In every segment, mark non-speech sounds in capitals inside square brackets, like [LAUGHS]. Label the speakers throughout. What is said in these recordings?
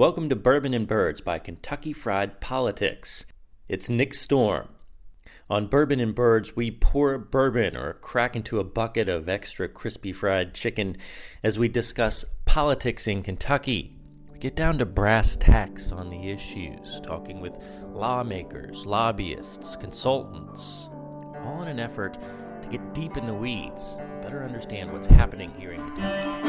Speaker 1: Welcome to Bourbon and Birds by Kentucky Fried Politics. It's Nick Storm. On Bourbon and Birds, we pour bourbon or crack into a bucket of extra crispy fried chicken as we discuss politics in Kentucky. We get down to brass tacks on the issues, talking with lawmakers, lobbyists, consultants, all in an effort to get deep in the weeds, better understand what's happening here in Kentucky.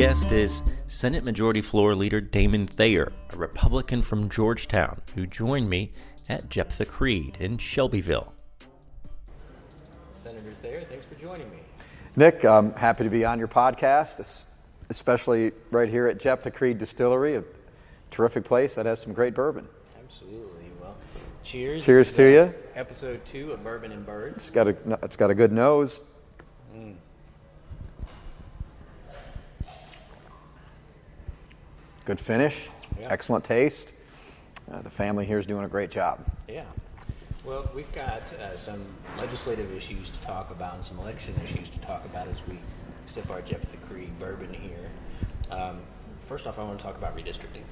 Speaker 1: Guest is Senate Majority Floor Leader Damon Thayer, a Republican from Georgetown, who joined me at Jeptha Creed in Shelbyville. Senator Thayer, thanks for joining me.
Speaker 2: Nick, I'm happy to be on your podcast, especially right here at Jeptha Creed Distillery, a terrific place that has some great bourbon.
Speaker 1: Absolutely. Well, cheers.
Speaker 2: Cheers to you.
Speaker 1: Episode two of Bourbon and Birds.
Speaker 2: It's got a, it's got a good nose. Mm. Good finish, yeah. excellent taste. Uh, the family here is doing a great job.
Speaker 1: Yeah. Well, we've got uh, some legislative issues to talk about and some election issues to talk about as we sip our Jeptha Creed bourbon here. Um, first off, I want to talk about redistricting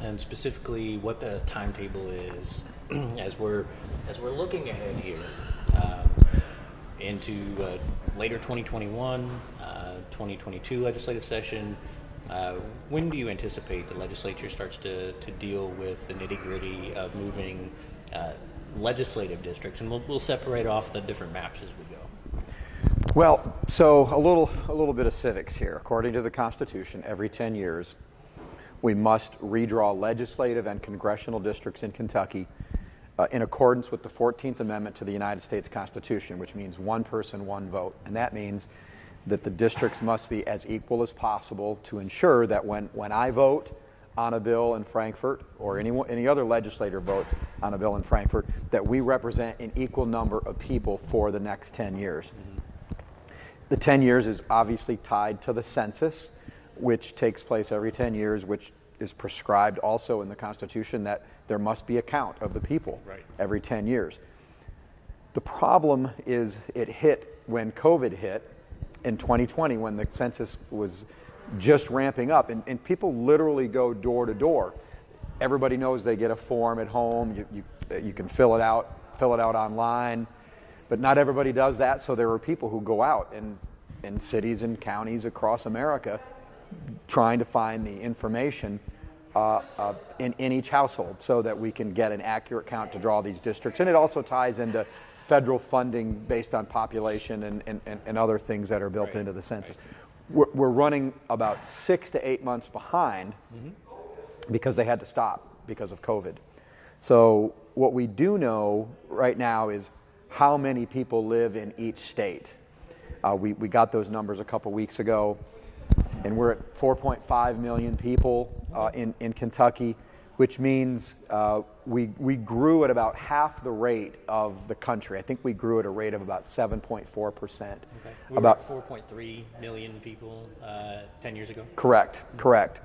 Speaker 1: and specifically what the timetable is [CLEARS THROAT] as we're as we're looking ahead here um, into uh, later 2021, uh, 2022 legislative session. Uh, when do you anticipate the legislature starts to, to deal with the nitty gritty of moving uh, legislative districts? And we'll, we'll separate off the different maps as we go.
Speaker 2: Well, so a little, a little bit of civics here. According to the Constitution, every 10 years, we must redraw legislative and congressional districts in Kentucky uh, in accordance with the 14th Amendment to the United States Constitution, which means one person, one vote. And that means that the districts must be as equal as possible to ensure that when, when I vote on a bill in Frankfort or any, any other legislator votes on a bill in Frankfort, that we represent an equal number of people for the next 10 years. Mm-hmm. The 10 years is obviously tied to the census, which takes place every 10 years, which is prescribed also in the Constitution that there must be a count of the people right. every 10 years. The problem is it hit when COVID hit in 2020 when the census was just ramping up. And, and people literally go door to door. Everybody knows they get a form at home. You, you, you can fill it out, fill it out online. But not everybody does that. So there are people who go out in, in cities and counties across America trying to find the information uh, uh, in, in each household so that we can get an accurate count to draw these districts. And it also ties into federal funding based on population and, and, and other things that are built right. into the census. Right. We're, we're, running about six to eight months behind mm-hmm. because they had to stop because of COVID. So, what we do know right now is how many people live in each state. Uh, we, we got those numbers a couple weeks ago, and we're at 4.5 million people uh, in, in Kentucky which means uh, we, we grew at about half the rate of the country. I think we grew at a rate of about 7.4%. Okay.
Speaker 1: We about 4.3 million people uh, 10 years ago?
Speaker 2: Correct, mm-hmm. correct.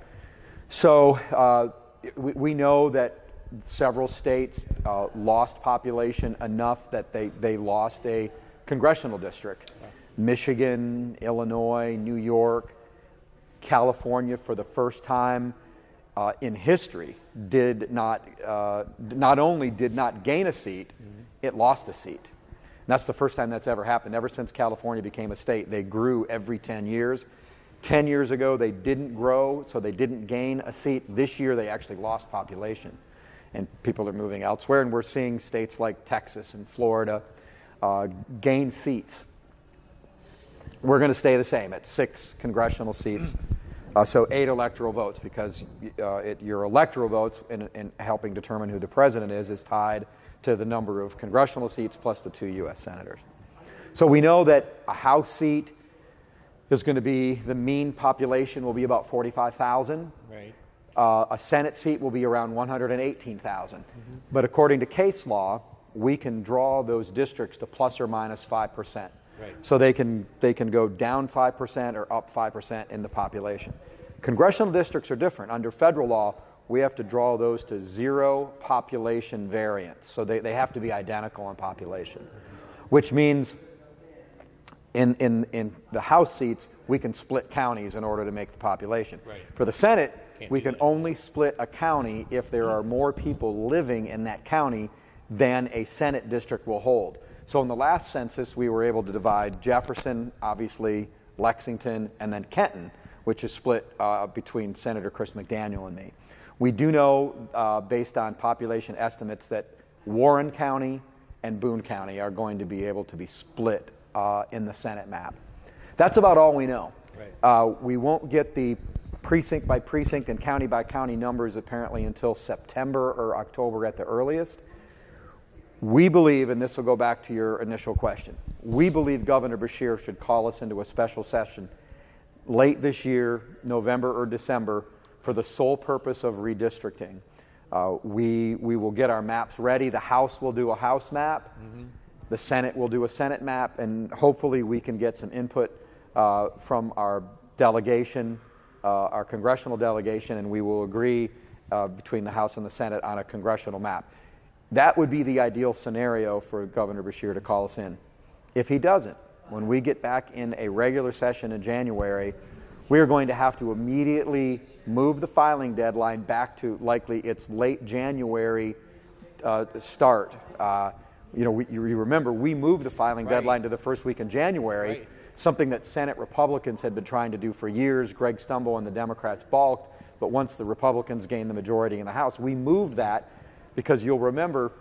Speaker 2: So uh, we, we know that several states uh, lost population enough that they, they lost a congressional district. Michigan, Illinois, New York, California for the first time uh, in history did not, uh, not only did not gain a seat, mm-hmm. it lost a seat. And that's the first time that's ever happened. Ever since California became a state, they grew every 10 years. 10 years ago, they didn't grow, so they didn't gain a seat. This year, they actually lost population. And people are moving elsewhere, and we're seeing states like Texas and Florida uh, gain seats. We're going to stay the same at six congressional seats. [CLEARS THROAT] Uh, so eight electoral votes, because uh, it, your electoral votes in, in, helping determine who the president is is tied to the number of congressional seats plus the two U.S. senators. So we know that a House seat is going to be the mean population will be about 45,000.
Speaker 1: Right.
Speaker 2: Uh, a Senate seat will be around 118,000. Mm-hmm. But according to case law, we can draw those districts to plus or minus 5%. Right. So they can, they can go down 5% or up 5% in the population. Congressional districts are different. Under federal law, we have to draw those to zero population variance. So they, they have to be identical in population, which means in, in, in the House seats, we can split counties in order to make the population.
Speaker 1: Right.
Speaker 2: For the Senate,
Speaker 1: Can't
Speaker 2: we can
Speaker 1: that.
Speaker 2: only split a county if there are more people living in that county than a Senate district will hold. So in the last census, we were able to divide Jefferson, obviously, Lexington, and then Kenton, which is split uh, between Senator Chris McDaniel and me. We do know, uh, based on population estimates, that Warren County and Boone County are going to be able to be split uh, in the Senate map. That's about all we know.
Speaker 1: Right.
Speaker 2: Uh, we won't get the precinct by precinct and county by county numbers apparently until September or October at the earliest. We believe, and this will go back to your initial question, we believe Governor Beshear should call us into a special session late this year, November or December, for the sole purpose of redistricting. Uh, we, we will get our maps ready. The House will do a House map. The Senate will do a Senate map, and hopefully we can get some input uh, from our delegation, uh, our congressional delegation, and we will agree uh, between the House and the Senate on a congressional map. That would be the ideal scenario for Governor Beshear to call us in. If he doesn't, when we get back in a regular session in January, we are going to have to immediately move the filing deadline back to likely its late January uh, start. Uh, you know, we, you remember we moved the filing
Speaker 1: Right.
Speaker 2: deadline to the first week in January,
Speaker 1: Right.
Speaker 2: something that Senate Republicans had been trying to do for years. Greg Stumbo and the Democrats balked, but once the Republicans gained the majority in the House, we moved that because you'll remember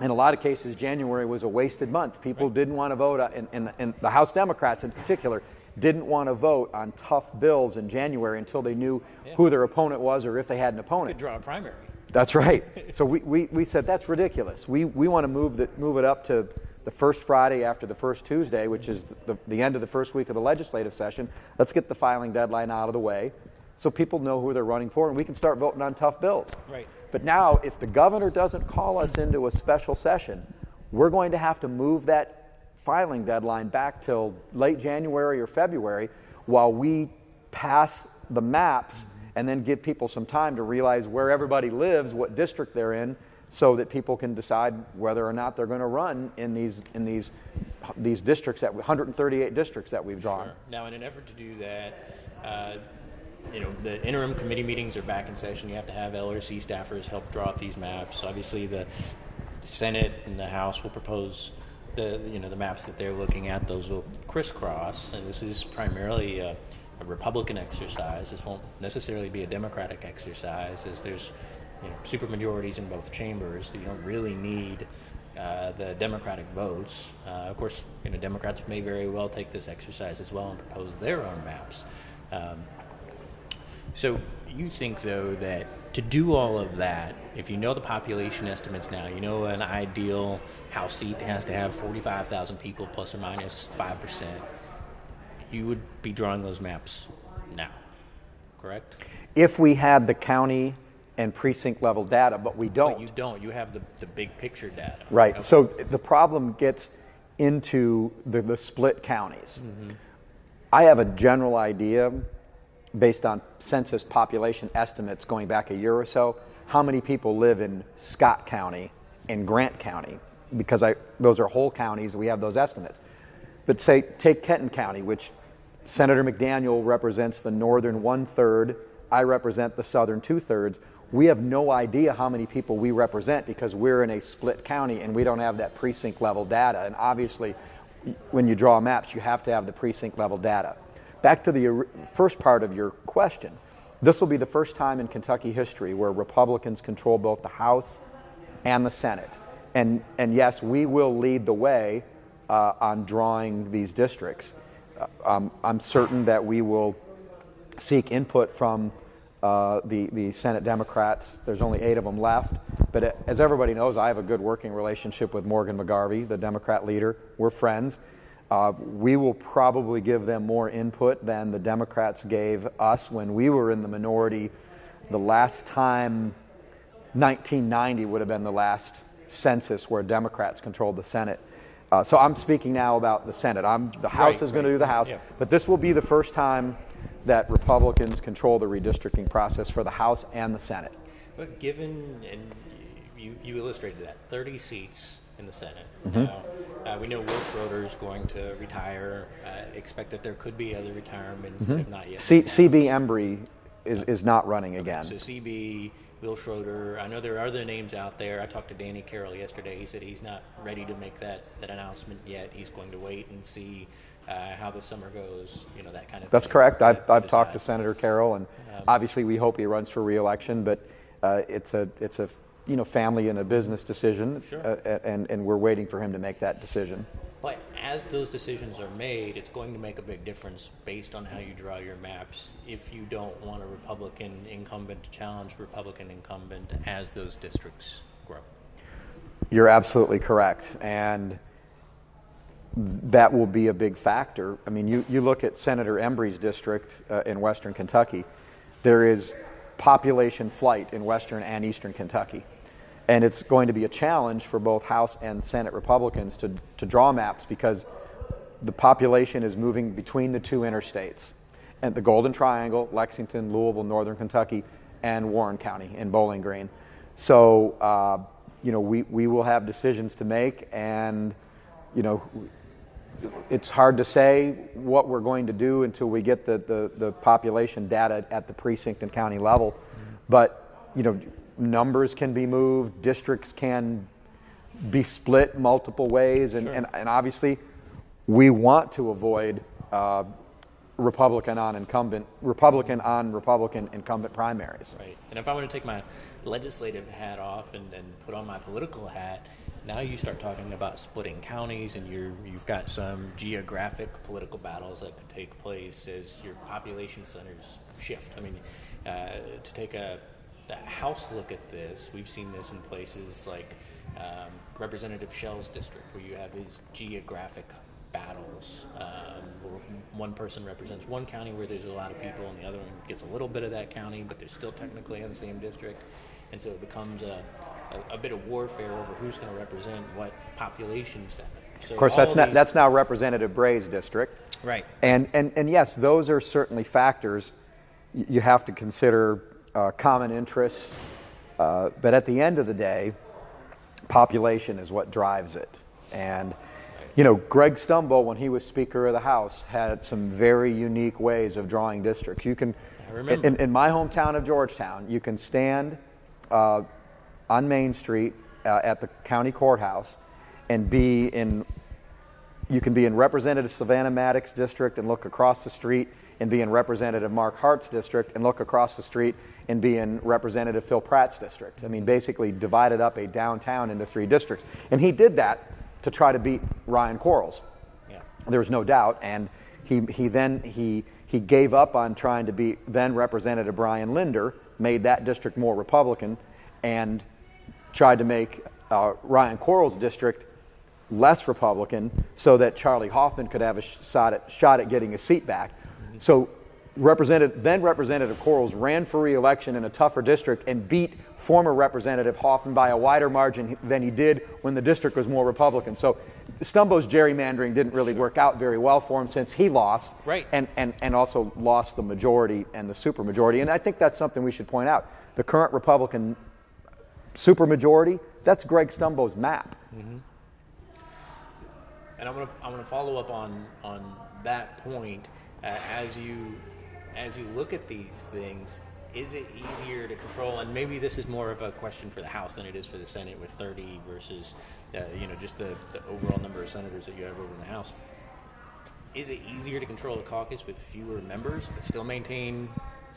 Speaker 2: in a lot of cases, January was a wasted month. People didn't want to vote, uh, and, and, and the House Democrats in particular didn't want to vote on tough bills in January until they knew who their opponent was or if they had an opponent.
Speaker 1: Could draw a primary.
Speaker 2: That's right. [LAUGHS] So we, we, we said that's ridiculous. We, we want to move, the, move it up to the first Friday after the first Tuesday, which is the, the end of the first week of the legislative session. Let's get the filing deadline out of the way so people know who they're running for and we can start voting on tough bills.
Speaker 1: Right.
Speaker 2: But now, if the governor doesn't call us into a special session, we're going to have to move that filing deadline back till late January or February while we pass the maps and then give people some time to realize where everybody lives, what district they're in, so that people can decide whether or not they're going to run in these in these these districts that 138 districts that we've drawn.
Speaker 1: Sure. Now, in an effort to do that, uh, you know, the interim committee meetings are back in session. You have to have LRC staffers help draw up these maps. Obviously, the Senate and the House will propose the you know the maps that they're looking at. Those will crisscross, and this is primarily a, a Republican exercise. This won't necessarily be a Democratic exercise, as there's you know supermajorities in both chambers. You don't really need uh, the Democratic votes. Uh, of course, you know, Democrats may very well take this exercise as well and propose their own maps. Um, so you think, though, that to do all of that, if you know the population estimates now, you know an ideal House seat has to have 45,000 people plus or minus 5%, you would be drawing those maps now, correct?
Speaker 2: If we had the county and precinct level data, but we don't.
Speaker 1: But you don't. You have the, the big picture data.
Speaker 2: Right.
Speaker 1: Okay.
Speaker 2: So the problem gets into the, the split counties. Mm-hmm. I have a general idea based on census population estimates going back a year or so how many people live in Scott County and Grant County because I, those are whole counties. We have those estimates. But say, take Kenton County, which Senator McDaniel represents the northern one third, I represent the southern two thirds. We have no idea how many people we represent because we're in a split county and we don't have that precinct level data. And obviously, when you draw maps, you have to have the precinct level data. Back to the first part of your question. This will be the first time in Kentucky history where Republicans control both the House and the Senate. And, and yes, we will lead the way uh, on drawing these districts. Uh, um, I'm certain that we will seek input from uh, the, the Senate Democrats. There's only eight of them left. But uh, as everybody knows, I have a good working relationship with Morgan McGarvey, the Democrat leader. We're friends. Uh, we will probably give them more input than the Democrats gave us when we were in the minority the last time 1990 would have been the last census where Democrats controlled the Senate. Uh, so I'm speaking now about the Senate. I'm, the House
Speaker 1: Right,
Speaker 2: is going to do the House,
Speaker 1: Yeah.
Speaker 2: but this will be the first time that Republicans control the redistricting process for the House and the Senate.
Speaker 1: But given, and you, you illustrated that, 30 seats in the Senate.
Speaker 2: Mm-hmm.
Speaker 1: Now, uh, we know Wil Schroder is going to retire. Uh, expect that there could be other retirements that have not yet.
Speaker 2: C- CB Embry is, is not running again.
Speaker 1: So CB, Wil Schroder. I know there are other names out there. I talked to Danny Carroll yesterday. He said he's not ready to make that, that announcement yet. He's going to wait and see uh, how the summer goes. You know that kind of.
Speaker 2: That's
Speaker 1: thing.
Speaker 2: correct. I've, I've talked to. Senator Carroll, and obviously we hope he runs for reelection, but uh, it's a it's a you know family and a business decision,
Speaker 1: Sure.
Speaker 2: uh, and and we're waiting for him to make that decision.
Speaker 1: But as those decisions are made, it's going to make a big difference based on how you draw your maps. If you don't want a Republican incumbent to challenge Republican incumbent as those districts grow.
Speaker 2: You're absolutely correct, and that will be a big factor. I mean, you, you look at Senator Embry's district uh, in western Kentucky, there is population flight in western and eastern Kentucky. And it's going to be a challenge for both House and Senate Republicans to, to draw maps because the population is moving between the two interstates and the Golden Triangle, Lexington, Louisville, Northern Kentucky, and Warren County in Bowling Green. So, uh, you know, we, we will have decisions to make, and, you know, it's hard to say what we're going to do until we get the, the, the population data at the precinct and county level. But, you know, numbers can be moved, districts can be split multiple ways, and,
Speaker 1: Sure.
Speaker 2: and, and obviously we want to avoid uh, Republican on incumbent, Republican on Republican incumbent primaries.
Speaker 1: Right. And if I want to take my legislative hat off and, and put on my political hat, now you start talking about splitting counties, and you're, you've got some geographic political battles that could take place as your population centers shift. I mean, uh, to take a, a house look at this, we've seen this in places like um, Representative Shell's district, where you have these geographic battles. Um, where one person represents one county where there's a lot of people and the other one gets a little bit of that county but they're still technically in the same district. And so it becomes a, a, a bit of warfare over who's going to represent what population center so
Speaker 2: Of course, that's, not, that's now Representative Bray's district.
Speaker 1: right.
Speaker 2: And, and, and yes, those are certainly factors you have to consider uh, common interests. Uh, but at the end of the day, population is what drives it. And, you know, Greg Stumbo, when he was Speaker of the House, had some very unique ways of drawing districts. You can, In, in my hometown of Georgetown, you can stand uh, on Main Street uh, at the county courthouse and be in you can be in Representative Savannah Maddox district and look across the street and be in Representative Mark Hart's district and look across the street and be in Representative Phil Pratt's district. I mean, basically divided up a downtown into three districts. And he did that to try to beat Ryan Quarles.
Speaker 1: yeah
Speaker 2: There's no doubt. And he, he then he, he gave up on trying to beat then Representative Brian Linder, made that district more Republican, and tried to make uh, Ryan Quarles' district less Republican so that Charlie Hoffman could have a shot at, shot at getting a seat back. So Then Representative Quarles ran for reelection in a tougher district and beat former Representative Hoffman by a wider margin than he did when the district was more Republican. So Stumbo's gerrymandering didn't really work out very well for him since he lost
Speaker 1: Right.
Speaker 2: and, and, and also lost the majority and the supermajority. And I think that's something we should point out. The current Republican supermajority, that's Greg Stumbo's map.
Speaker 1: And I'm gonna I'm gonna follow up on on that point uh, as you as you look at these things. Is it easier to control? And maybe this is more of a question for the House than it is for the Senate, with 30 versus uh, you know just the, the overall number of senators that you have over in the House. Is it easier to control a caucus with fewer members but still maintain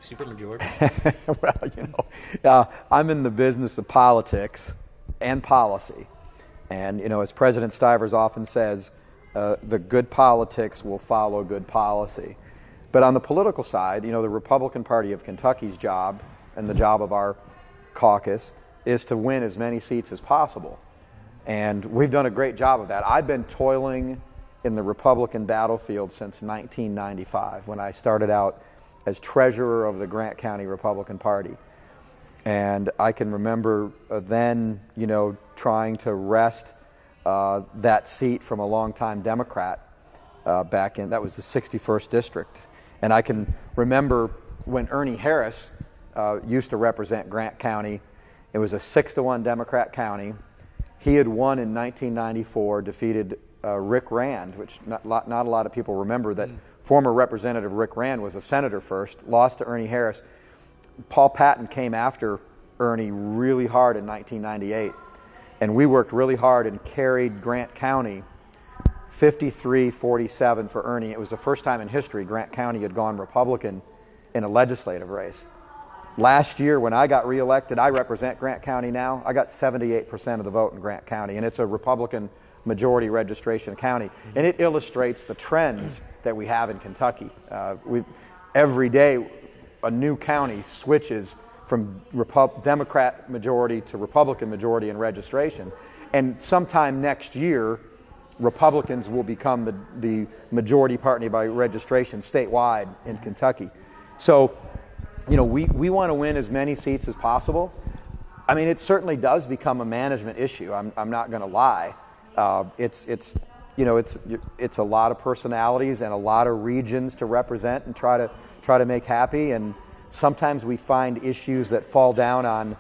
Speaker 1: supermajority? [LAUGHS]
Speaker 2: well, you know, uh, I'm in the business of politics and policy. And, you know, as President Stivers often says, uh, the good politics will follow good policy. But on the political side, you know, the Republican Party of Kentucky's job and the job of our caucus is to win as many seats as possible. And we've done a great job of that. I've been toiling in the Republican battlefield since 1995 when I started out as treasurer of the Grant County Republican Party. And I can remember uh, then, you know, trying to wrest uh, that seat from a longtime Democrat uh, back in, that was the 61st district. And I can remember when Ernie Harris uh, used to represent Grant County, It was a six to one Democrat county. He had won in 1994, defeated uh, Rick Rand, which not, not a lot of people remember that mm. former Representative Rick Rand was a senator first, lost to Ernie Harris. Paul Patton came after Ernie really hard in 1998, and we worked really hard and carried Grant County 53 47 for Ernie. It was the first time in history Grant County had gone Republican in a legislative race. Last year, when I got reelected, I represent Grant County now. I got 78% of the vote in Grant County, and it's a Republican majority registration county. And it illustrates the trends that we have in Kentucky. Uh, every day, a new county switches from Repu- Democrat majority to Republican majority in registration. And sometime next year, Republicans will become the, the majority party by registration statewide in Kentucky. So, you know, we, we want to win as many seats as possible. I mean, it certainly does become a management issue. I'm, I'm not going to lie. Uh, it's, it's, you know, it's, it's a lot of personalities and a lot of regions to represent and try to, try to make happy. And sometimes we find issues that fall down on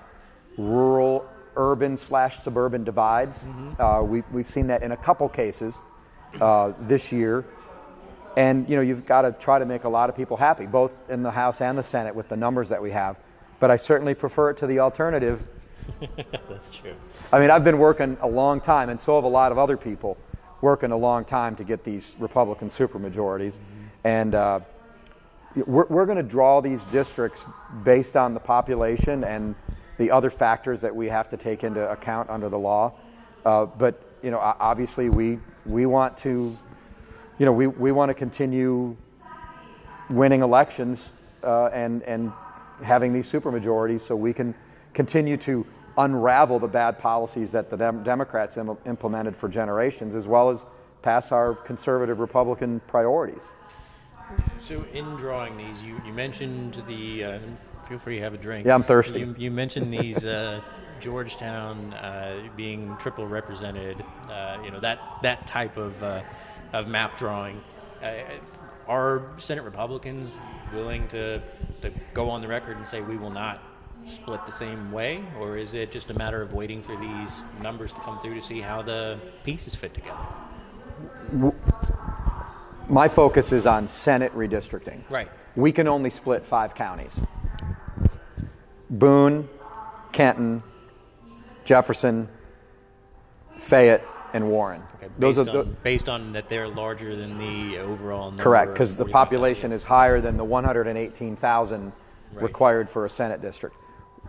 Speaker 2: rural, urban slash suburban divides. Mm-hmm. Uh, we, we've seen that in a couple cases uh, this year. And you know, you've got to try to make a lot of people happy, both in the House and the Senate, with the numbers that we have. But I certainly prefer it to the alternative. [LAUGHS]
Speaker 1: That's true.
Speaker 2: I mean, I've been working a long time, and so have a lot of other people working a long time to get these Republican supermajorities. Mm-hmm. And uh, we're, we're going to draw these districts based on the population and the other factors that we have to take into account under the law. Uh, but you know, obviously, we we want to you know, we, we want to continue winning elections uh, and, and having these supermajorities so we can continue to unravel the bad policies that the Dem- Democrats Im- implemented for generations, as well as pass our conservative Republican priorities.
Speaker 1: So, in drawing these, you, you mentioned the. Uh, feel free to have a drink.
Speaker 2: Yeah, I'm thirsty.
Speaker 1: You, you mentioned these. Uh, Georgetown uh, being triple represented, uh, you know that that type of uh, of map drawing. Uh, are Senate Republicans willing to, to go on the record and say we will not split the same way, or is it just a matter of waiting for these numbers to come through to see how the pieces fit together?
Speaker 2: My focus is on Senate redistricting.
Speaker 1: Right.
Speaker 2: We can only split five counties Boone, Kenton, Jefferson, Fayette, and Warren.
Speaker 1: Okay, based, on, the, based on that they're larger than the overall number.
Speaker 2: Correct, because the population is higher than the 118,000 right. required for a Senate district.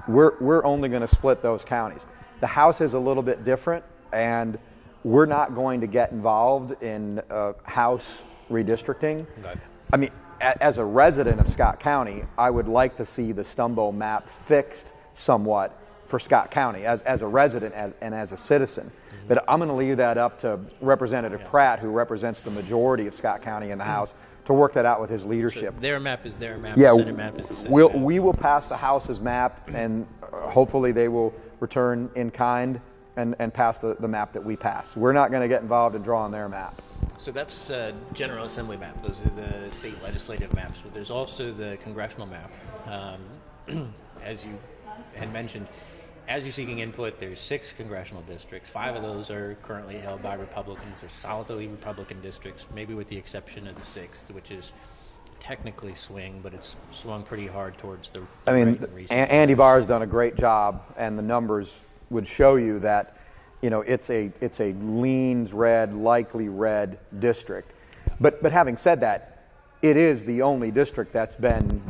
Speaker 2: We're, we're only going to split those counties. The House is a little bit different, and we're not going to get involved in uh, House redistricting. Okay. I mean, as a resident of Scott County, I would like to see the Stumbo map fixed somewhat for Scott County as, as a resident as, and as a citizen. Mm-hmm. But I'm going to leave that up to Representative yeah. Pratt, who represents the majority of Scott County in the mm-hmm. House, to work that out with his leadership.
Speaker 1: So their map is their map. Yeah, the Senate map is the Senate
Speaker 2: we'll,
Speaker 1: map.
Speaker 2: We will pass the House's map, and uh, hopefully they will return in kind and, and pass the, the map that we pass. We're not going to get involved in drawing their map.
Speaker 1: So that's uh, General Assembly map. Those are the state legislative maps. But there's also the congressional map. Um, [CLEARS THROAT] as you had mentioned, as you're seeking input, there's six congressional districts. Five of those are currently held by Republicans. They're solidly Republican districts, maybe with the exception of the sixth, which is technically swing, but it's swung pretty hard towards the.
Speaker 2: I mean, right Andy Barr has done a great job, and the numbers would show you that, you know, it's a it's a leans red, likely red district. But but having said that, it is the only district that's been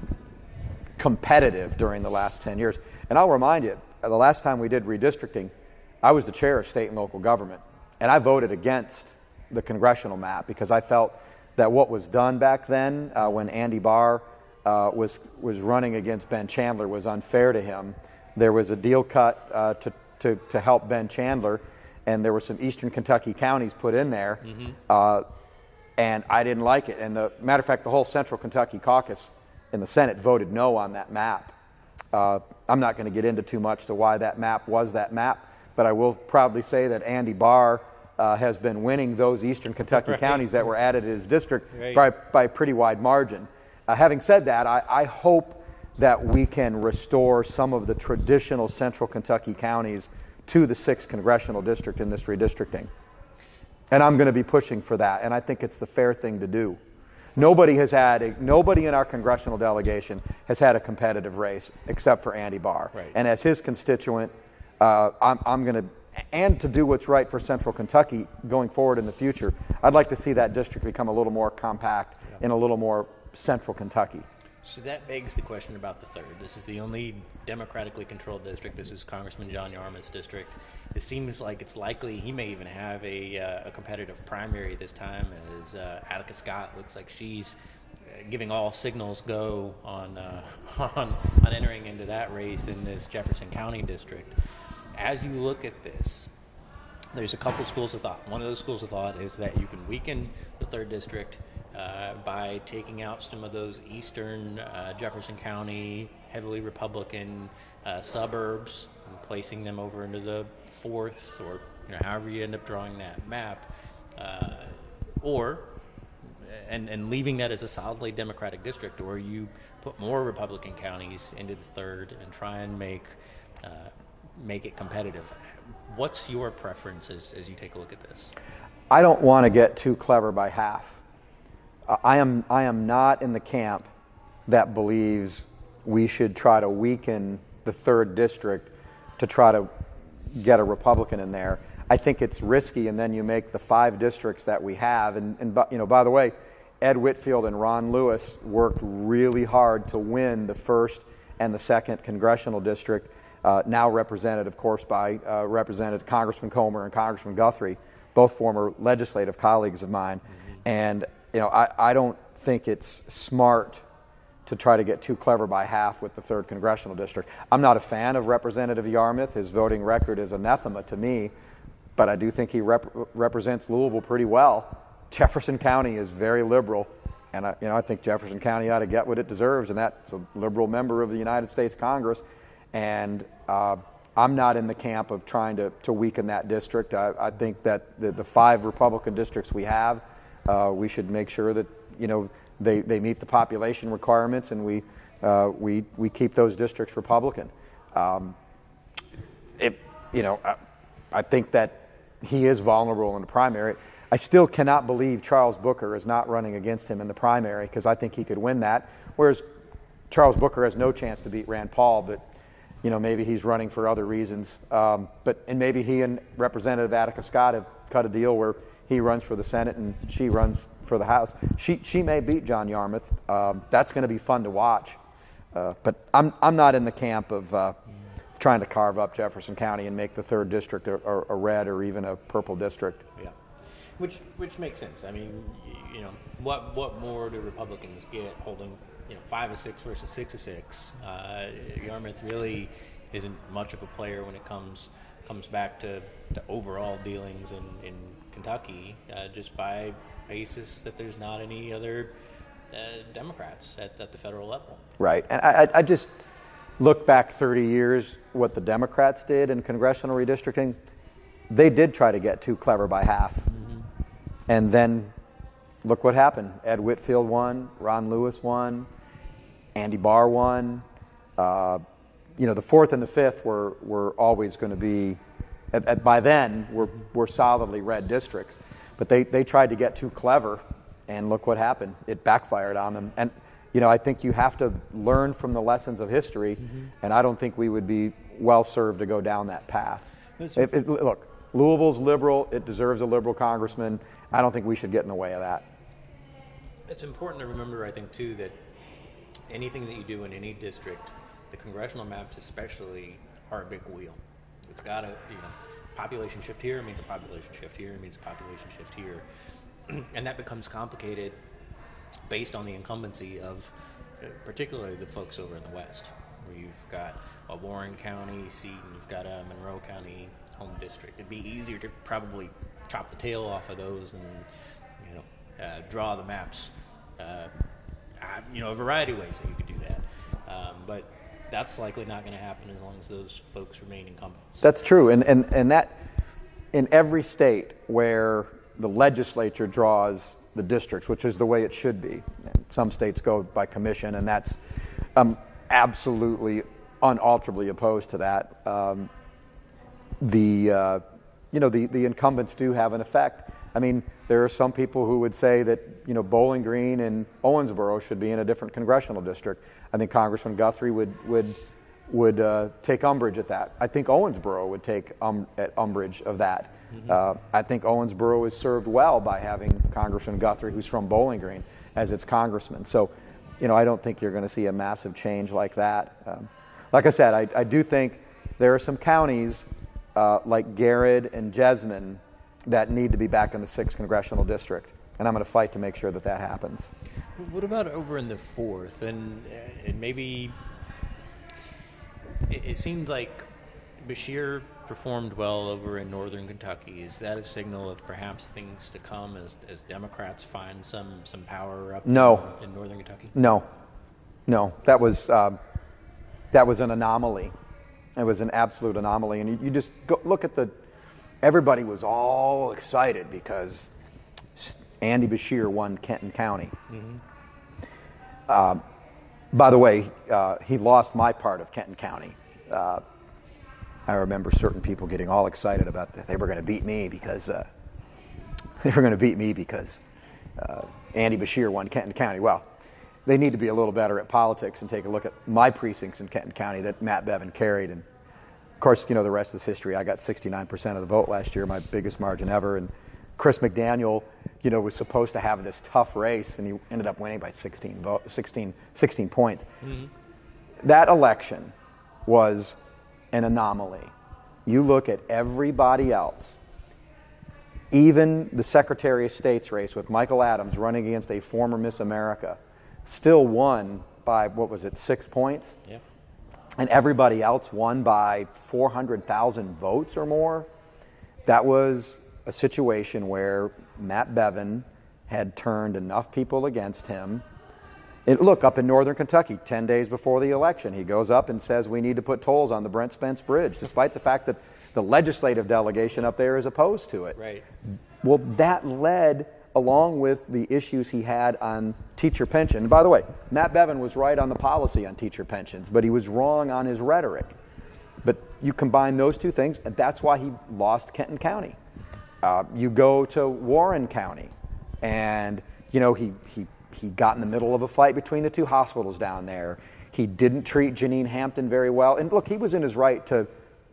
Speaker 2: competitive during the last ten years. And I'll remind you, the last time we did redistricting, I was the chair of state and local government, and I voted against the congressional map because I felt that what was done back then uh, when Andy Barr uh, was, was running against Ben Chandler was unfair to him. There was a deal cut uh, to, to, to help Ben Chandler, and there were some eastern Kentucky counties put in there, mm-hmm. Uh, and I didn't like it. And the matter of fact, the whole central Kentucky caucus in the Senate voted no on that map. Uh, I'm not going to get into too much to why that map was that map, but I will proudly say that Andy Barr uh, has been winning those eastern Kentucky right. counties that were added to his district right. by, by a pretty wide margin. Uh, having said that, I, I, hope that we can restore some of the traditional central Kentucky counties to the 6th congressional district in this redistricting. And I'm going to be pushing for that, and I think it's the fair thing to do. Nobody has had a, nobody in our congressional delegation has had a competitive race except for Andy Barr.
Speaker 1: Right.
Speaker 2: And as his constituent, uh, I'm, I'm going to, and to do what's right for Central Kentucky going forward in the future, I'd like to see that district become a little more compact in a little more central Kentucky.
Speaker 1: So that begs the question about the third. This is the only democratically controlled district. This is Congressman John Yarmuth's district. It seems like it's likely he may even have a, uh, a competitive primary this time, as uh, Attica Scott looks like she's uh, giving all signals go on, uh, [LAUGHS] on on entering into that race in this Jefferson County district. As you look at this, there's a couple schools of thought. One of those schools of thought is that you can weaken the third district uh, by taking out some of those eastern uh, Jefferson County heavily Republican uh, suburbs and placing them over into the fourth, or you know, however you end up drawing that map, uh, or and, and leaving that as a solidly Democratic district, or you put more Republican counties into the third and try and make uh, make it competitive. What's your preference as, as you take a look at this?
Speaker 2: I don't want to get too clever by half. I am, I am not in the camp that believes we should try to weaken the third district to try to get a Republican in there. I think it's risky, and then you make the five districts that we have. And, and you know, by the way, Ed Whitfield and Ron Lewis worked really hard to win the first and the second congressional district, uh, now represented, of course, by uh, Representative Congressman Comer and Congressman Guthrie, both former legislative colleagues of mine. Mm-hmm. And you know, I, I don't think it's smart to try to get too clever by half with the third congressional district. I'm not a fan of Representative Yarmuth. His voting record is anathema to me, but I do think he rep- represents Louisville pretty well. Jefferson County is very liberal, and I, you know I think Jefferson County ought to get what it deserves, and that's a liberal member of the United States Congress. And uh, I'm not in the camp of trying to, to weaken that district. I, I think that the, the five Republican districts we have, uh, we should make sure that you know they, they meet the population requirements, and we, uh, we, we keep those districts Republican. Um, it, you know, I, I think that he is vulnerable in the primary. I still cannot believe Charles Booker is not running against him in the primary because I think he could win that. Whereas Charles Booker has no chance to beat Rand Paul, but you know maybe he's running for other reasons. Um, but and maybe he and Representative Attica Scott have cut a deal where he runs for the Senate and she runs for the House. She, she may beat John Yarmuth. Um, that's going to be fun to watch. Uh, but I'm, I'm not in the camp of uh, trying to carve up Jefferson County and make the third district a, a, a, red or even a purple district.
Speaker 1: Yeah, which which makes sense. I mean, you know, what what more do Republicans get holding you know five or six versus six or six? Uh, Yarmuth really isn't much of a player when it comes comes back to, to overall dealings in, in Kentucky, uh, just by basis that there's not any other uh, Democrats at, at the federal level.
Speaker 2: Right. And I, I just look back 30 years what the Democrats did in congressional redistricting. They did try to get too clever by half. Mm-hmm. And then look what happened. Ed Whitfield won, Ron Lewis won, Andy Barr won. Uh, you know, the fourth and the fifth were, were always going to be, at, at, by then, were, were solidly red districts. But they, they tried to get too clever, and look what happened. It backfired on them. And, you know, I think you have to learn from the lessons of history, mm-hmm. and I don't think we would be well served to go down that path. It, it, look, Louisville's liberal. It deserves a liberal congressman. I don't think we should get in the way of that.
Speaker 1: It's important to remember, I think, too, that anything that you do in any district, the congressional maps especially, are a big wheel. It's got to, you know, population shift here means a population shift here it means a population shift here. [CLEARS THROAT] and that becomes complicated based on the incumbency of uh, particularly the folks over in the West, where you've got a Warren County seat and you've got a Monroe County home district. It'd be easier to probably chop the tail off of those and you know uh, draw the maps. Uh, you know, a variety of ways that you could do that. Um, but that's likely not going to happen as long as those folks remain incumbents.
Speaker 2: That's true, and and and that in every state where the legislature draws the districts, which is the way it should be. And some states go by commission, and that's. Um, absolutely unalterably opposed to that. Um, the uh, you know the, the incumbents do have an effect. I mean, there are some people who would say that you know Bowling Green and Owensboro should be in a different congressional district. I think Congressman Guthrie would would would uh, take umbrage at that. I think Owensboro would take um, at umbrage of that. Mm-hmm. Uh, I think Owensboro is served well by having Congressman Guthrie, who's from Bowling Green, as its congressman. So, you know, I don't think you're going to see a massive change like that. Um, like I said, I, I, do think there are some counties uh, like Garrard and Jessamine that need to be back in the sixth congressional district, and I'm going to fight to make sure that that happens.
Speaker 1: What about over in the fourth, and and maybe it, it seemed like Beshear performed well over in northern Kentucky. Is that a signal of perhaps things to come as, as Democrats find some, some power up
Speaker 2: no.
Speaker 1: in, in northern Kentucky?
Speaker 2: No, no. That was uh, that was an anomaly. It was an absolute anomaly, and you, you just go, look at the. Everybody was all excited because Andy Beshear won Kenton County. Mm-hmm. Uh, by the way, uh, he lost my part of Kenton County. Uh, I remember certain people getting all excited about that they were going to beat me because uh, [LAUGHS] they were going to beat me because uh, Andy Beshear won Kenton County. Well, they need to be a little better at politics and take a look at my precincts in Kenton County that Matt Bevin carried. And of course, you know the rest is history. I got 69% of the vote last year, my biggest margin ever. And Chris McDaniel, you know, was supposed to have this tough race, and he ended up winning by 16, vote, 16, 16 points. Mm-hmm. That election was an anomaly. You look at everybody else, even the Secretary of State's race with Michael Adams running against a former Miss America, still won by, what was it, six points?
Speaker 1: Yeah.
Speaker 2: And everybody else won by 400,000 votes or more. That was a situation where Matt Bevin had turned enough people against him it, look, up in northern Kentucky, 10 days before the election, he goes up and says we need to put tolls on the Brent Spence Bridge, despite the fact that the legislative delegation up there is opposed to it.
Speaker 1: Right.
Speaker 2: Well, that led, along with the issues he had on teacher pension. And by the way, Matt Bevin was right on the policy on teacher pensions, but he was wrong on his rhetoric. But you combine those two things, and that's why he lost Kenton County. Uh, you go to Warren County, and you know he he he got in the middle of a fight between the two hospitals down there. He didn't treat Jenean Hampton very well. And look, he was in his right to,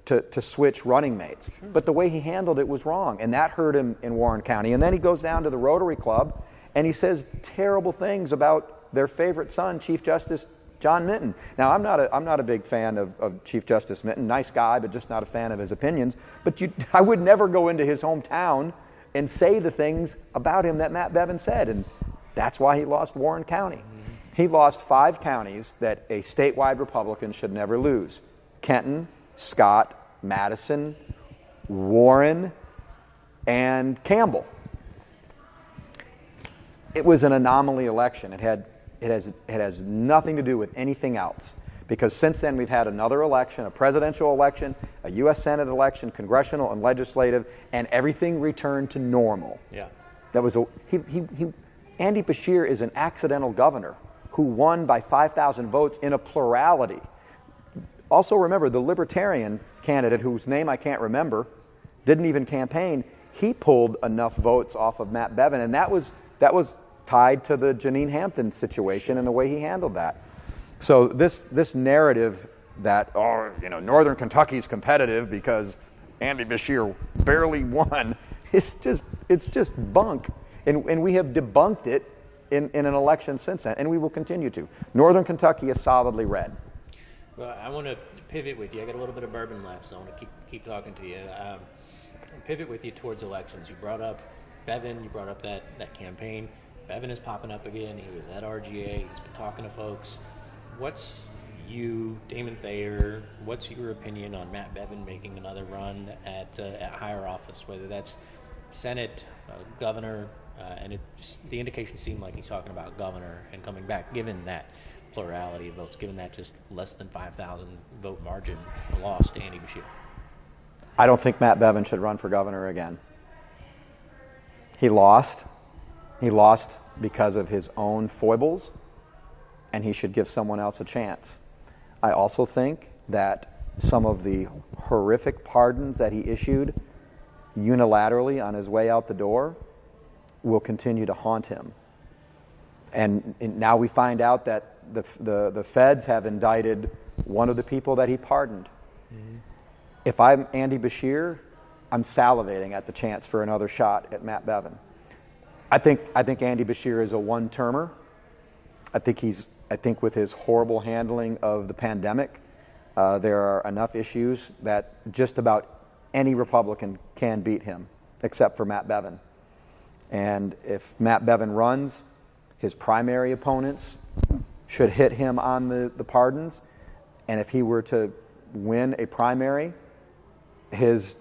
Speaker 2: to, to switch running mates. Sure. But the way he handled it was wrong. And that hurt him in Warren County. And then he goes down to the Rotary Club and he says terrible things about their favorite son, Chief Justice John Minton. Now, I'm not a, I'm not a big fan of, of Chief Justice Minton. Nice guy, but just not a fan of his opinions. But you, [LAUGHS] I would never go into his hometown and say the things about him that Matt Bevin said. And that's why he lost Warren County. Mm-hmm. He lost five counties that a statewide Republican should never lose Kenton, Scott, Madison, Warren, and Campbell. It was an anomaly election. It, had, it, has, it has nothing to do with anything else. Because since then, we've had another election, a presidential election, a U.S. Senate election, congressional and legislative, and everything returned to normal.
Speaker 1: Yeah.
Speaker 2: That was a, he, he, he, Andy Beshear is an accidental governor who won by 5,000 votes in a plurality. Also, remember the Libertarian candidate, whose name I can't remember, didn't even campaign. He pulled enough votes off of Matt Bevin, and that was, that was tied to the Jenean Hampton situation and the way he handled that. So, this, this narrative that, oh, you know, Northern Kentucky's competitive because Andy Beshear barely won, [LAUGHS] it's just, it's just bunk. And, and we have debunked it in, in an election since then, and we will continue to. Northern Kentucky is solidly red.
Speaker 1: Well, I want to pivot with you. I got a little bit of bourbon left, so I want to keep, keep talking to you. Um, pivot with you towards elections. You brought up Bevin, you brought up that, that campaign. Bevin is popping up again. He was at RGA, he's been talking to folks. What's you, Damon Thayer, what's your opinion on Matt Bevin making another run at, uh, at higher office, whether that's Senate, uh, governor, uh, and just, the indication seemed like he's talking about governor and coming back, given that plurality of votes, given that just less than 5,000 vote margin lost to Andy Beshear.
Speaker 2: I don't think Matt Bevin should run for governor again. He lost. He lost because of his own foibles, and he should give someone else a chance. I also think that some of the horrific pardons that he issued unilaterally on his way out the door will continue to haunt him. And, and now we find out that the, the, the feds have indicted one of the people that he pardoned. Mm-hmm. If I'm Andy Beshear, I'm salivating at the chance for another shot at Matt Bevin. I think, I think Andy Beshear is a one termer. I think he's, I think with his horrible handling of the pandemic, uh, there are enough issues that just about any Republican can beat him, except for Matt Bevin. And if Matt Bevin runs, his primary opponents should hit him on the, the pardons. And if he were to win a primary, his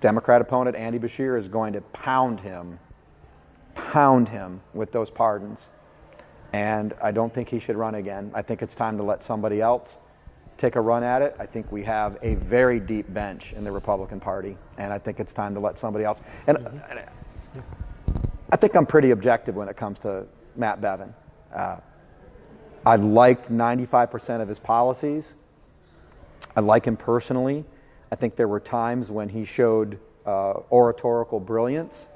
Speaker 2: Democrat opponent, Andy Beshear, is going to pound him pound him with those pardons. And I don't think he should run again. I think it's time to let somebody else take a run at it. I think we have a very deep bench in the Republican Party, and I think it's time to let somebody else. And mm-hmm. I think I'm pretty objective when it comes to Matt Bevin. Uh, I liked 95% of his policies. I like him personally. I think there were times when he showed uh, oratorical brilliance.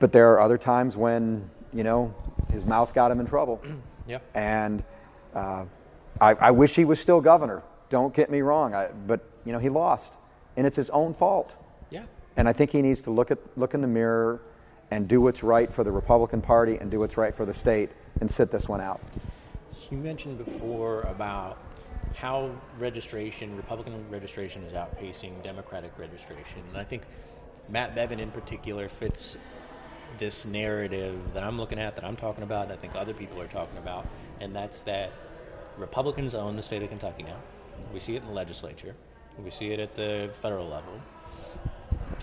Speaker 2: But there are other times when, you know, his mouth got him in trouble. [CLEARS THROAT]
Speaker 1: yeah.
Speaker 2: And uh, I, I, wish he was still governor. Don't get me wrong. I, but, you know, he lost. And it's his own fault.
Speaker 1: Yeah.
Speaker 2: And I think he needs to look, at, look in the mirror and do what's right for the Republican Party and do what's right for the state and sit this one out.
Speaker 1: You mentioned before about how registration, Republican registration, is outpacing Democratic registration. And I think Matt Bevin in particular fits this narrative that I'm looking at, that I'm talking about, and I think other people are talking about, and that's that Republicans own the state of Kentucky now. We see it in the legislature, we see it at the federal level.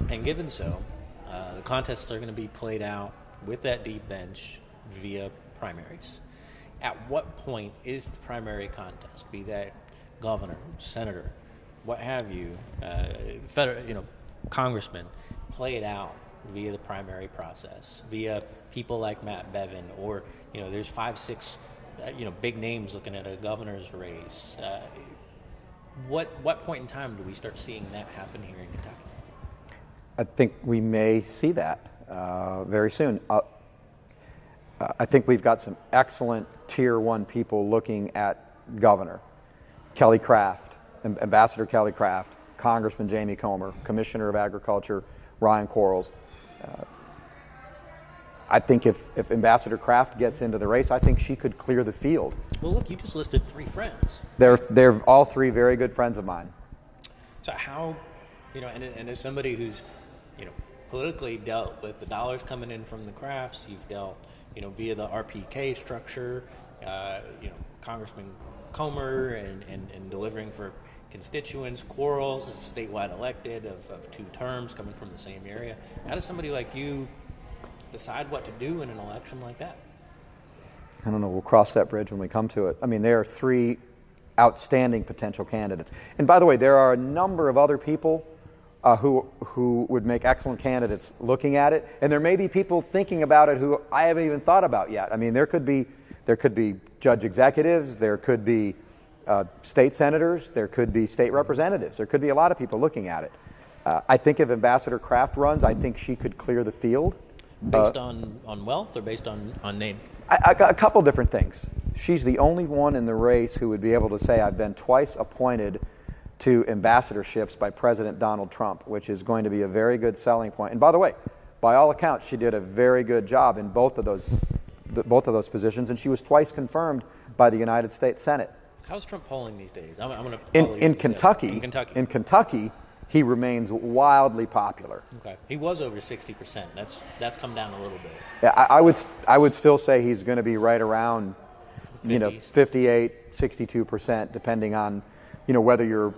Speaker 1: And given so, uh, the contests are going to be played out with that deep bench via primaries. At what point is the primary contest, be that governor, senator, what have you, uh, federal, you know, congressman, played out via the primary process, via people like Matt Bevin, or you know, there's five, six, uh, you know, big names looking at a governor's race. Uh, what what point in time do we start seeing that happen here in Kentucky?
Speaker 2: I think we may see that uh, very soon. Uh, I think we've got some excellent tier one people looking at governor. Kelly Craft, Ambassador Kelly Craft, Congressman Jamie Comer, Commissioner of Agriculture Ryan Quarles. Uh, I think if, if Ambassador Craft gets into the race, I think she could clear the field.
Speaker 1: Well, look, you just listed three friends.
Speaker 2: They're, they're all three very good friends of mine.
Speaker 1: So, how, you know, and, and as somebody who's, you know, politically dealt with the dollars coming in from the Crafts, you've dealt, you know, via the RPK structure, uh, you know, Congressman Comer and, and, and delivering for constituents, Quarles, as statewide elected of, of two terms coming from the same area. How does somebody like you decide what to do in an election like that?
Speaker 2: I don't know. We'll cross that bridge when we come to it. I mean, there are three outstanding potential candidates. And by the way, there are a number of other people uh, who, who would make excellent candidates looking at it. And there may be people thinking about it who I haven't even thought about yet. I mean, there could be, there could be judge executives, there could be uh, state senators, there could be state representatives, there could be a lot of people looking at it. Uh, I think if Ambassador Craft runs, I think she could clear the field.
Speaker 1: Based uh, on, on wealth or based on, on name?
Speaker 2: I, I, a couple different things. She's the only one in the race who would be able to say, I've been twice appointed to ambassadorships by President Donald Trump, which is going to be a very good selling point. And by the way, by all accounts, she did a very good job in both of those, both of those positions, and she was twice confirmed by the United States Senate.
Speaker 1: How's Trump polling these days? I'm, I'm
Speaker 2: going to in, in Kentucky. In Kentucky. In Kentucky, he remains wildly popular.
Speaker 1: Okay, he was over sixty percent. That's that's come down a little bit.
Speaker 2: Yeah, I, I would I would still say he's going to be right around, 50s. you know, 58, 62 percent, depending on, you know, whether you're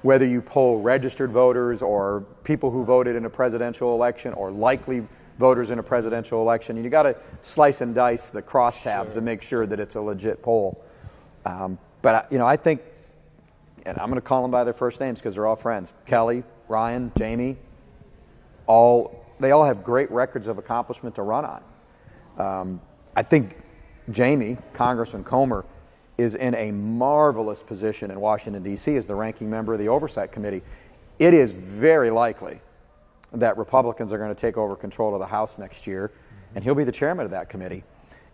Speaker 2: whether you poll registered voters or people who voted in a presidential election or likely voters in a presidential election. You got to slice and dice the crosstabs sure. to make sure that it's a legit poll. Um, but, you know, I think, and I'm going to call them by their first names because they're all friends Kelly, Ryan, Jamie, all, they all have great records of accomplishment to run on. Um, I think Jamie, Congressman Comer, is in a marvelous position in Washington, D.C., as the ranking member of the Oversight Committee. It is very likely that Republicans are going to take over control of the House next year, and he'll be the chairman of that committee.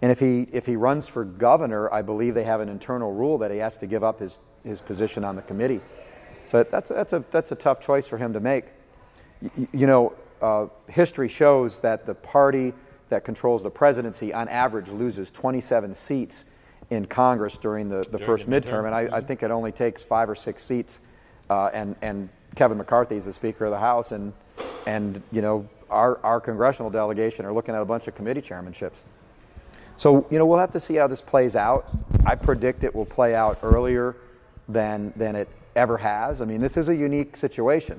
Speaker 2: And if he, if he runs for governor, I believe they have an internal rule that he has to give up his, his position on the committee. So that's, that's, a, that's a tough choice for him to make. You, you know, uh, history shows that the party that controls the presidency, on average, loses 27 seats in Congress during the, the first
Speaker 1: the
Speaker 2: midterm,
Speaker 1: midterm.
Speaker 2: and I, I think it only takes five or six seats. Uh, and, and Kevin McCarthy is the Speaker of the House, and, and you know, our, our congressional delegation are looking at a bunch of committee chairmanships. So, you know, we'll have to see how this plays out. I predict it will play out earlier than, than it ever has. I mean, this is a unique situation.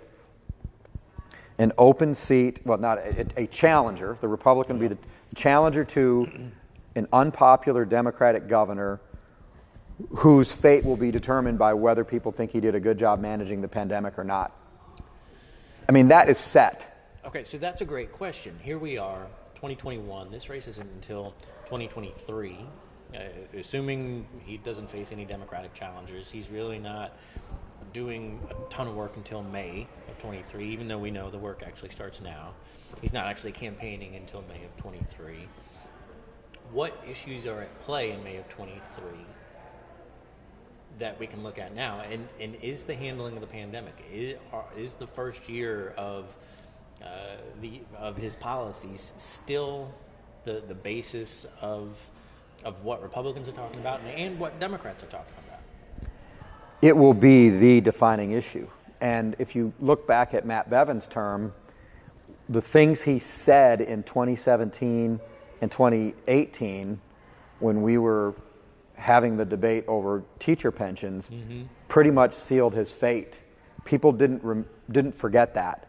Speaker 2: An open seat, well, not a, a challenger, the Republican will be the challenger to an unpopular Democratic governor whose fate will be determined by whether people think he did a good job managing the pandemic or not. I mean, that is set.
Speaker 1: Okay, so that's a great question. Here we are, 2021. This race isn't until 2023. Uh, assuming he doesn't face any Democratic challengers, he's really not doing a ton of work until May of 23, even though we know the work actually starts now. He's not actually campaigning until May of 23. What issues are at play in May of 23 that we can look at now? And, and is the handling of the pandemic, is, is the first year of, uh, the, of his policies still the, the basis of, of what Republicans are talking about and, and what Democrats are talking about?
Speaker 2: It will be the defining issue. And if you look back at Matt Bevin's term, the things he said in 2017 and 2018 when we were having the debate over teacher pensions
Speaker 1: Mm-hmm.
Speaker 2: pretty much sealed his fate. People didn't, rem- didn't forget that.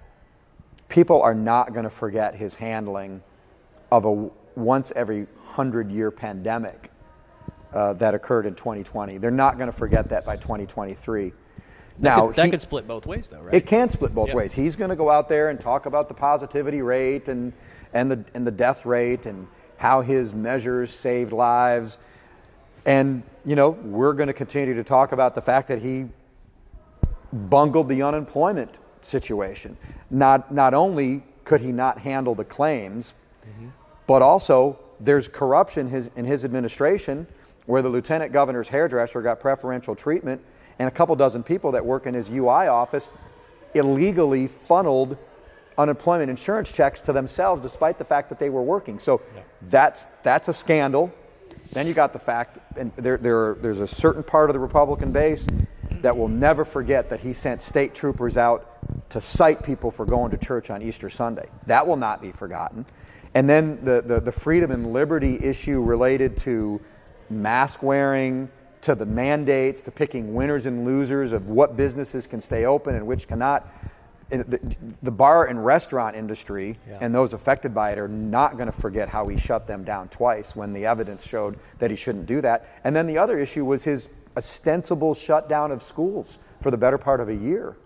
Speaker 2: People are not going to forget his handling of a once every hundred year pandemic uh, that occurred in 2020. They're not going to forget that by 2023. Now,
Speaker 1: could, that
Speaker 2: he-
Speaker 1: could split both ways, though, right?
Speaker 2: it can split both
Speaker 1: Yep.
Speaker 2: ways. He's going to go out there and talk about the positivity rate and, and, the, and the death rate and how his measures saved lives. And, you know, we're going to continue to talk about the fact that he bungled the unemployment situation. Not, not only could he not handle the claims, but also there's corruption his, in his administration where the lieutenant governor's hairdresser got preferential treatment and a couple dozen people that work in his UI office illegally funneled unemployment insurance checks to themselves despite the fact that they were working. So that's, that's a scandal. Then you got the fact, and there, there, there's a certain part of the Republican base that will never forget that he sent state troopers out to cite people for going to church on Easter Sunday. That will not be forgotten. And then the, the, the freedom and liberty issue related to mask wearing, to the mandates, to picking winners and losers of what businesses can stay open and which cannot. The, the bar and restaurant industry
Speaker 1: Yeah.
Speaker 2: and those affected by it are not going to forget how he shut them down twice when the evidence showed that he shouldn't do that. And then the other issue was his ostensible shutdown of schools for the better part of a year.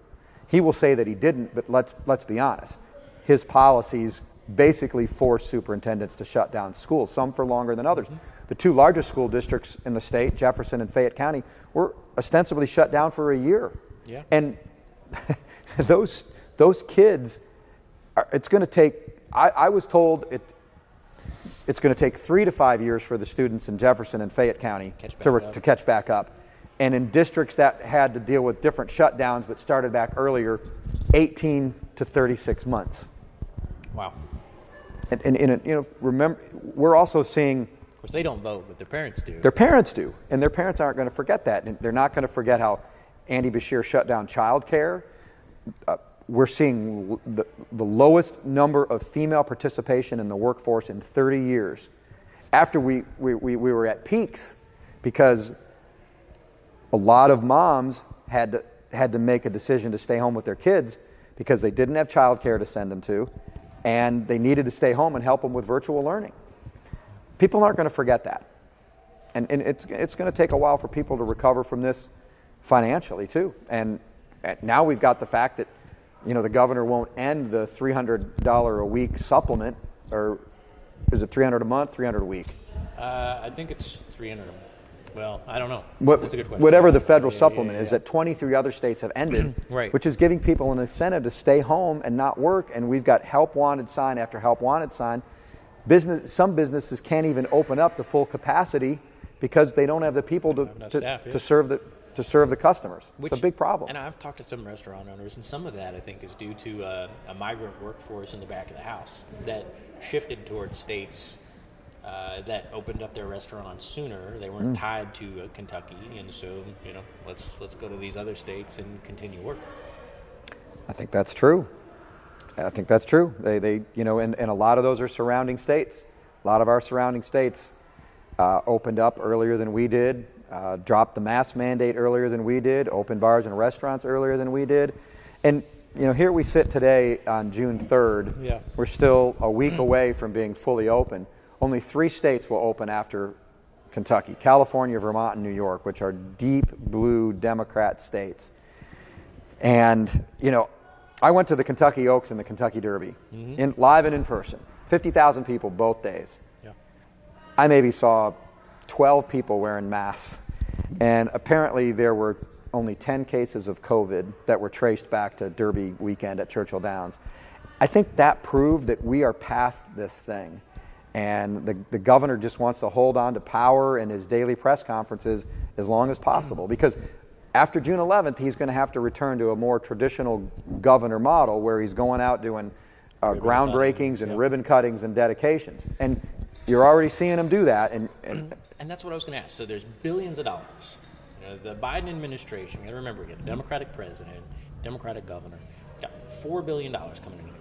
Speaker 2: He will say that he didn't, but let's, let's be honest. His policies basically forced superintendents to shut down schools, some for longer than others. Mm-hmm. The two largest school districts in the state, Jefferson and Fayette County, were ostensibly shut down for a year.
Speaker 1: Yeah.
Speaker 2: And [LAUGHS] those, those kids, are, it's going to take, I, I was told it, it's going to take three to five years for the students in Jefferson and Fayette County
Speaker 1: Catch
Speaker 2: to, re- to catch back up. And in districts that had to deal with different shutdowns but started back earlier, 18 to 36 months.
Speaker 1: Wow.
Speaker 2: And, and, and you know, remember, we're also seeing
Speaker 1: Of course, they don't vote, but their parents do.
Speaker 2: their parents do, and their parents aren't going to forget that. And they're not going to forget how Andy Beshear shut down child care. Uh, we're seeing the, the lowest number of female participation in the workforce in 30 years after we, we, we, we were at peaks because a lot of moms had to, had to make a decision to stay home with their kids because they didn't have child care to send them to and they needed to stay home and help them with virtual learning. People aren't going to forget that. And, and it's, it's going to take a while for people to recover from this financially, too. And, now we've got the fact that, you know, the governor won't end the $300 a week supplement, or is it 300 a month, 300 a week?
Speaker 1: Uh, I think it's 300. Well, I don't know.
Speaker 2: What,
Speaker 1: That's a good question.
Speaker 2: whatever the federal
Speaker 1: Yeah,
Speaker 2: supplement
Speaker 1: yeah,
Speaker 2: is that 23 other states have ended, [CLEARS THROAT]
Speaker 1: Right.
Speaker 2: which is giving people an incentive to stay home and not work. And we've got help wanted sign after help wanted sign. Business, some businesses can't even open up to full capacity because they don't have the people to, to,
Speaker 1: staff, yeah.
Speaker 2: to serve the to serve the customers.
Speaker 1: Which-
Speaker 2: it's a big problem.
Speaker 1: And I've talked to some restaurant owners, and some of that I think is due to uh, a migrant workforce in the back of the house that shifted towards states uh, that opened up their restaurants sooner. They
Speaker 2: Mm.
Speaker 1: weren't tied to uh, Kentucky, and so you know, let's let's go to these other states and continue work.
Speaker 2: I think that's true. I think that's true. They, they you know, and, and a lot of those are surrounding states. A lot of our surrounding states uh, opened up earlier than we did, uh, dropped the mask mandate earlier than we did, opened bars and restaurants earlier than we did. And, you know, here we sit today on June 3rd.
Speaker 1: Yeah.
Speaker 2: We're still a week away from being fully open. Only three states will open after Kentucky California, Vermont, and New York, which are deep blue Democrat states. And, you know, I went to the Kentucky Oaks and the Kentucky Derby, mm-hmm. in, live and in person. 50,000 people both days.
Speaker 1: Yeah.
Speaker 2: I maybe saw 12 people wearing masks. And apparently there were only 10 cases of COVID that were traced back to Derby weekend at Churchill Downs. I think that proved that we are past this thing. And the, the governor just wants to hold on to power in his daily press conferences as long as possible. Because after June 11th, he's going to have to return to a more traditional governor model where he's going out doing uh,
Speaker 1: Ribbon
Speaker 2: groundbreakings and
Speaker 1: yep.
Speaker 2: ribbon cuttings and dedications. And you're already seeing him do that. And, and [CLEARS THROAT]
Speaker 1: And that's what I was going to ask. So there's billions of dollars. You know, the Biden administration, you got to remember, we got a Democratic president, Democratic governor, got four billion dollars coming Kentucky.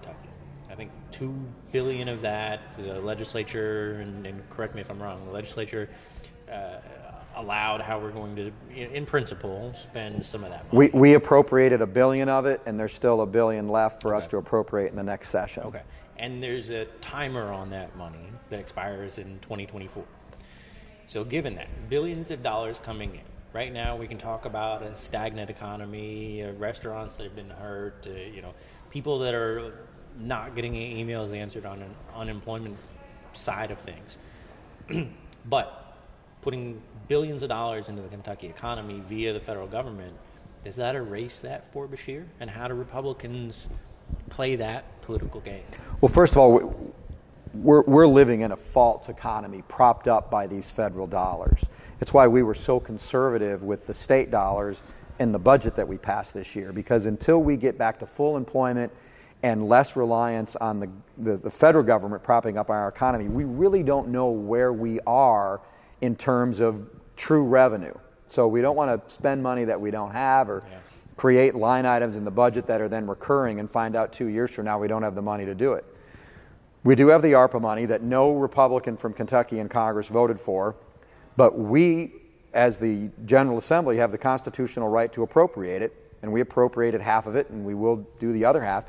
Speaker 1: I think two billion of that the legislature, and, and correct me if I'm wrong, the legislature uh, allowed how we're going to, in, in principle, spend some of that money.
Speaker 2: we, we appropriated a billion of it, and there's still a billion left for us to appropriate in the next session.
Speaker 1: Okay. And there's a timer on that money that expires in 2024. So, given that, billions of dollars coming in. Right now, we can talk about a stagnant economy, uh, restaurants that have been hurt, uh, you know, people that are not getting emails answered on an unemployment side of things. [CLEARS THROAT] but putting billions of dollars into the Kentucky economy via the federal government, does that erase that for Beshear? And how do Republicans play that political game?
Speaker 2: Well, first of all, we're, we're living in a false economy propped up by these federal dollars. It's why we were so conservative with the state dollars in the budget that we passed this year, because until we get back to full employment and less reliance on the, the, the federal government propping up our economy, we really don't know where we are in terms of true revenue. So we don't want to spend money that we don't have or
Speaker 1: Yeah.
Speaker 2: create line items in the budget that are then recurring and find out two years from now we don't have the money to do it. We do have the ARPA money that no Republican from Kentucky in Congress voted for, but we, as the General Assembly, have the constitutional right to appropriate it, and we appropriated half of it, and we will do the other half.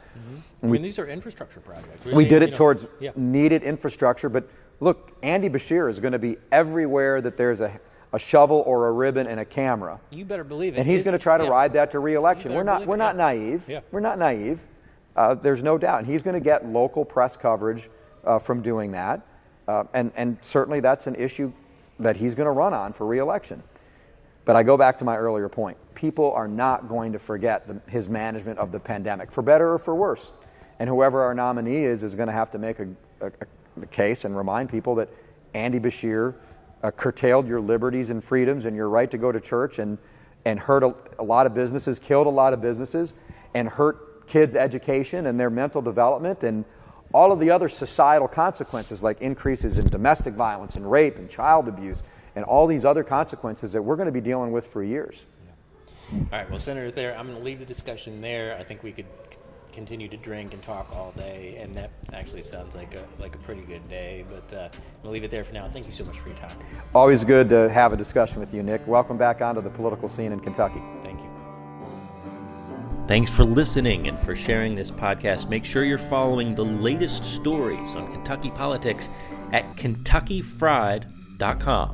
Speaker 1: I mean, these are infrastructure projects. We're
Speaker 2: We
Speaker 1: seeing,
Speaker 2: did
Speaker 1: you
Speaker 2: it
Speaker 1: know-
Speaker 2: towards
Speaker 1: yeah.
Speaker 2: needed infrastructure, but look, Andy Beshear is going to be everywhere that there's a, a shovel or a ribbon and a camera.
Speaker 1: You better believe it.
Speaker 2: And he's going to try to
Speaker 1: yeah.
Speaker 2: ride that to reelection. We're not, we're not naive.
Speaker 1: Yeah.
Speaker 2: We're not naive. Uh, there's no doubt. And he's going to get local press coverage uh, from doing that. Uh, and, and certainly that's an issue that he's going to run on for reelection. But I go back to my earlier point. People are not going to forget the, his management of the pandemic, for better or for worse. And whoever our nominee is is going to have to make a, a, a case and remind people that Andy Beshear uh, curtailed your liberties and freedoms and your right to go to church and, and hurt a, a lot of businesses, killed a lot of businesses, and hurt kids' education and their mental development and all of the other societal consequences like increases in domestic violence and rape and child abuse and all these other consequences that we're going to be dealing with for years.
Speaker 1: All right, well, Senator Thayer, I'm going to leave the discussion there. I think we could continue to drink and talk all day, and that actually sounds like a like a pretty good day. But uh, I'm going to leave it there for now. Thank you so much for your time.
Speaker 2: Always good to have a discussion with you, Nick. Welcome back onto the political scene in Kentucky.
Speaker 1: Thank you.
Speaker 3: Thanks for listening and for sharing this podcast. Make sure you're following the latest stories on Kentucky politics at kentuckyfried.com.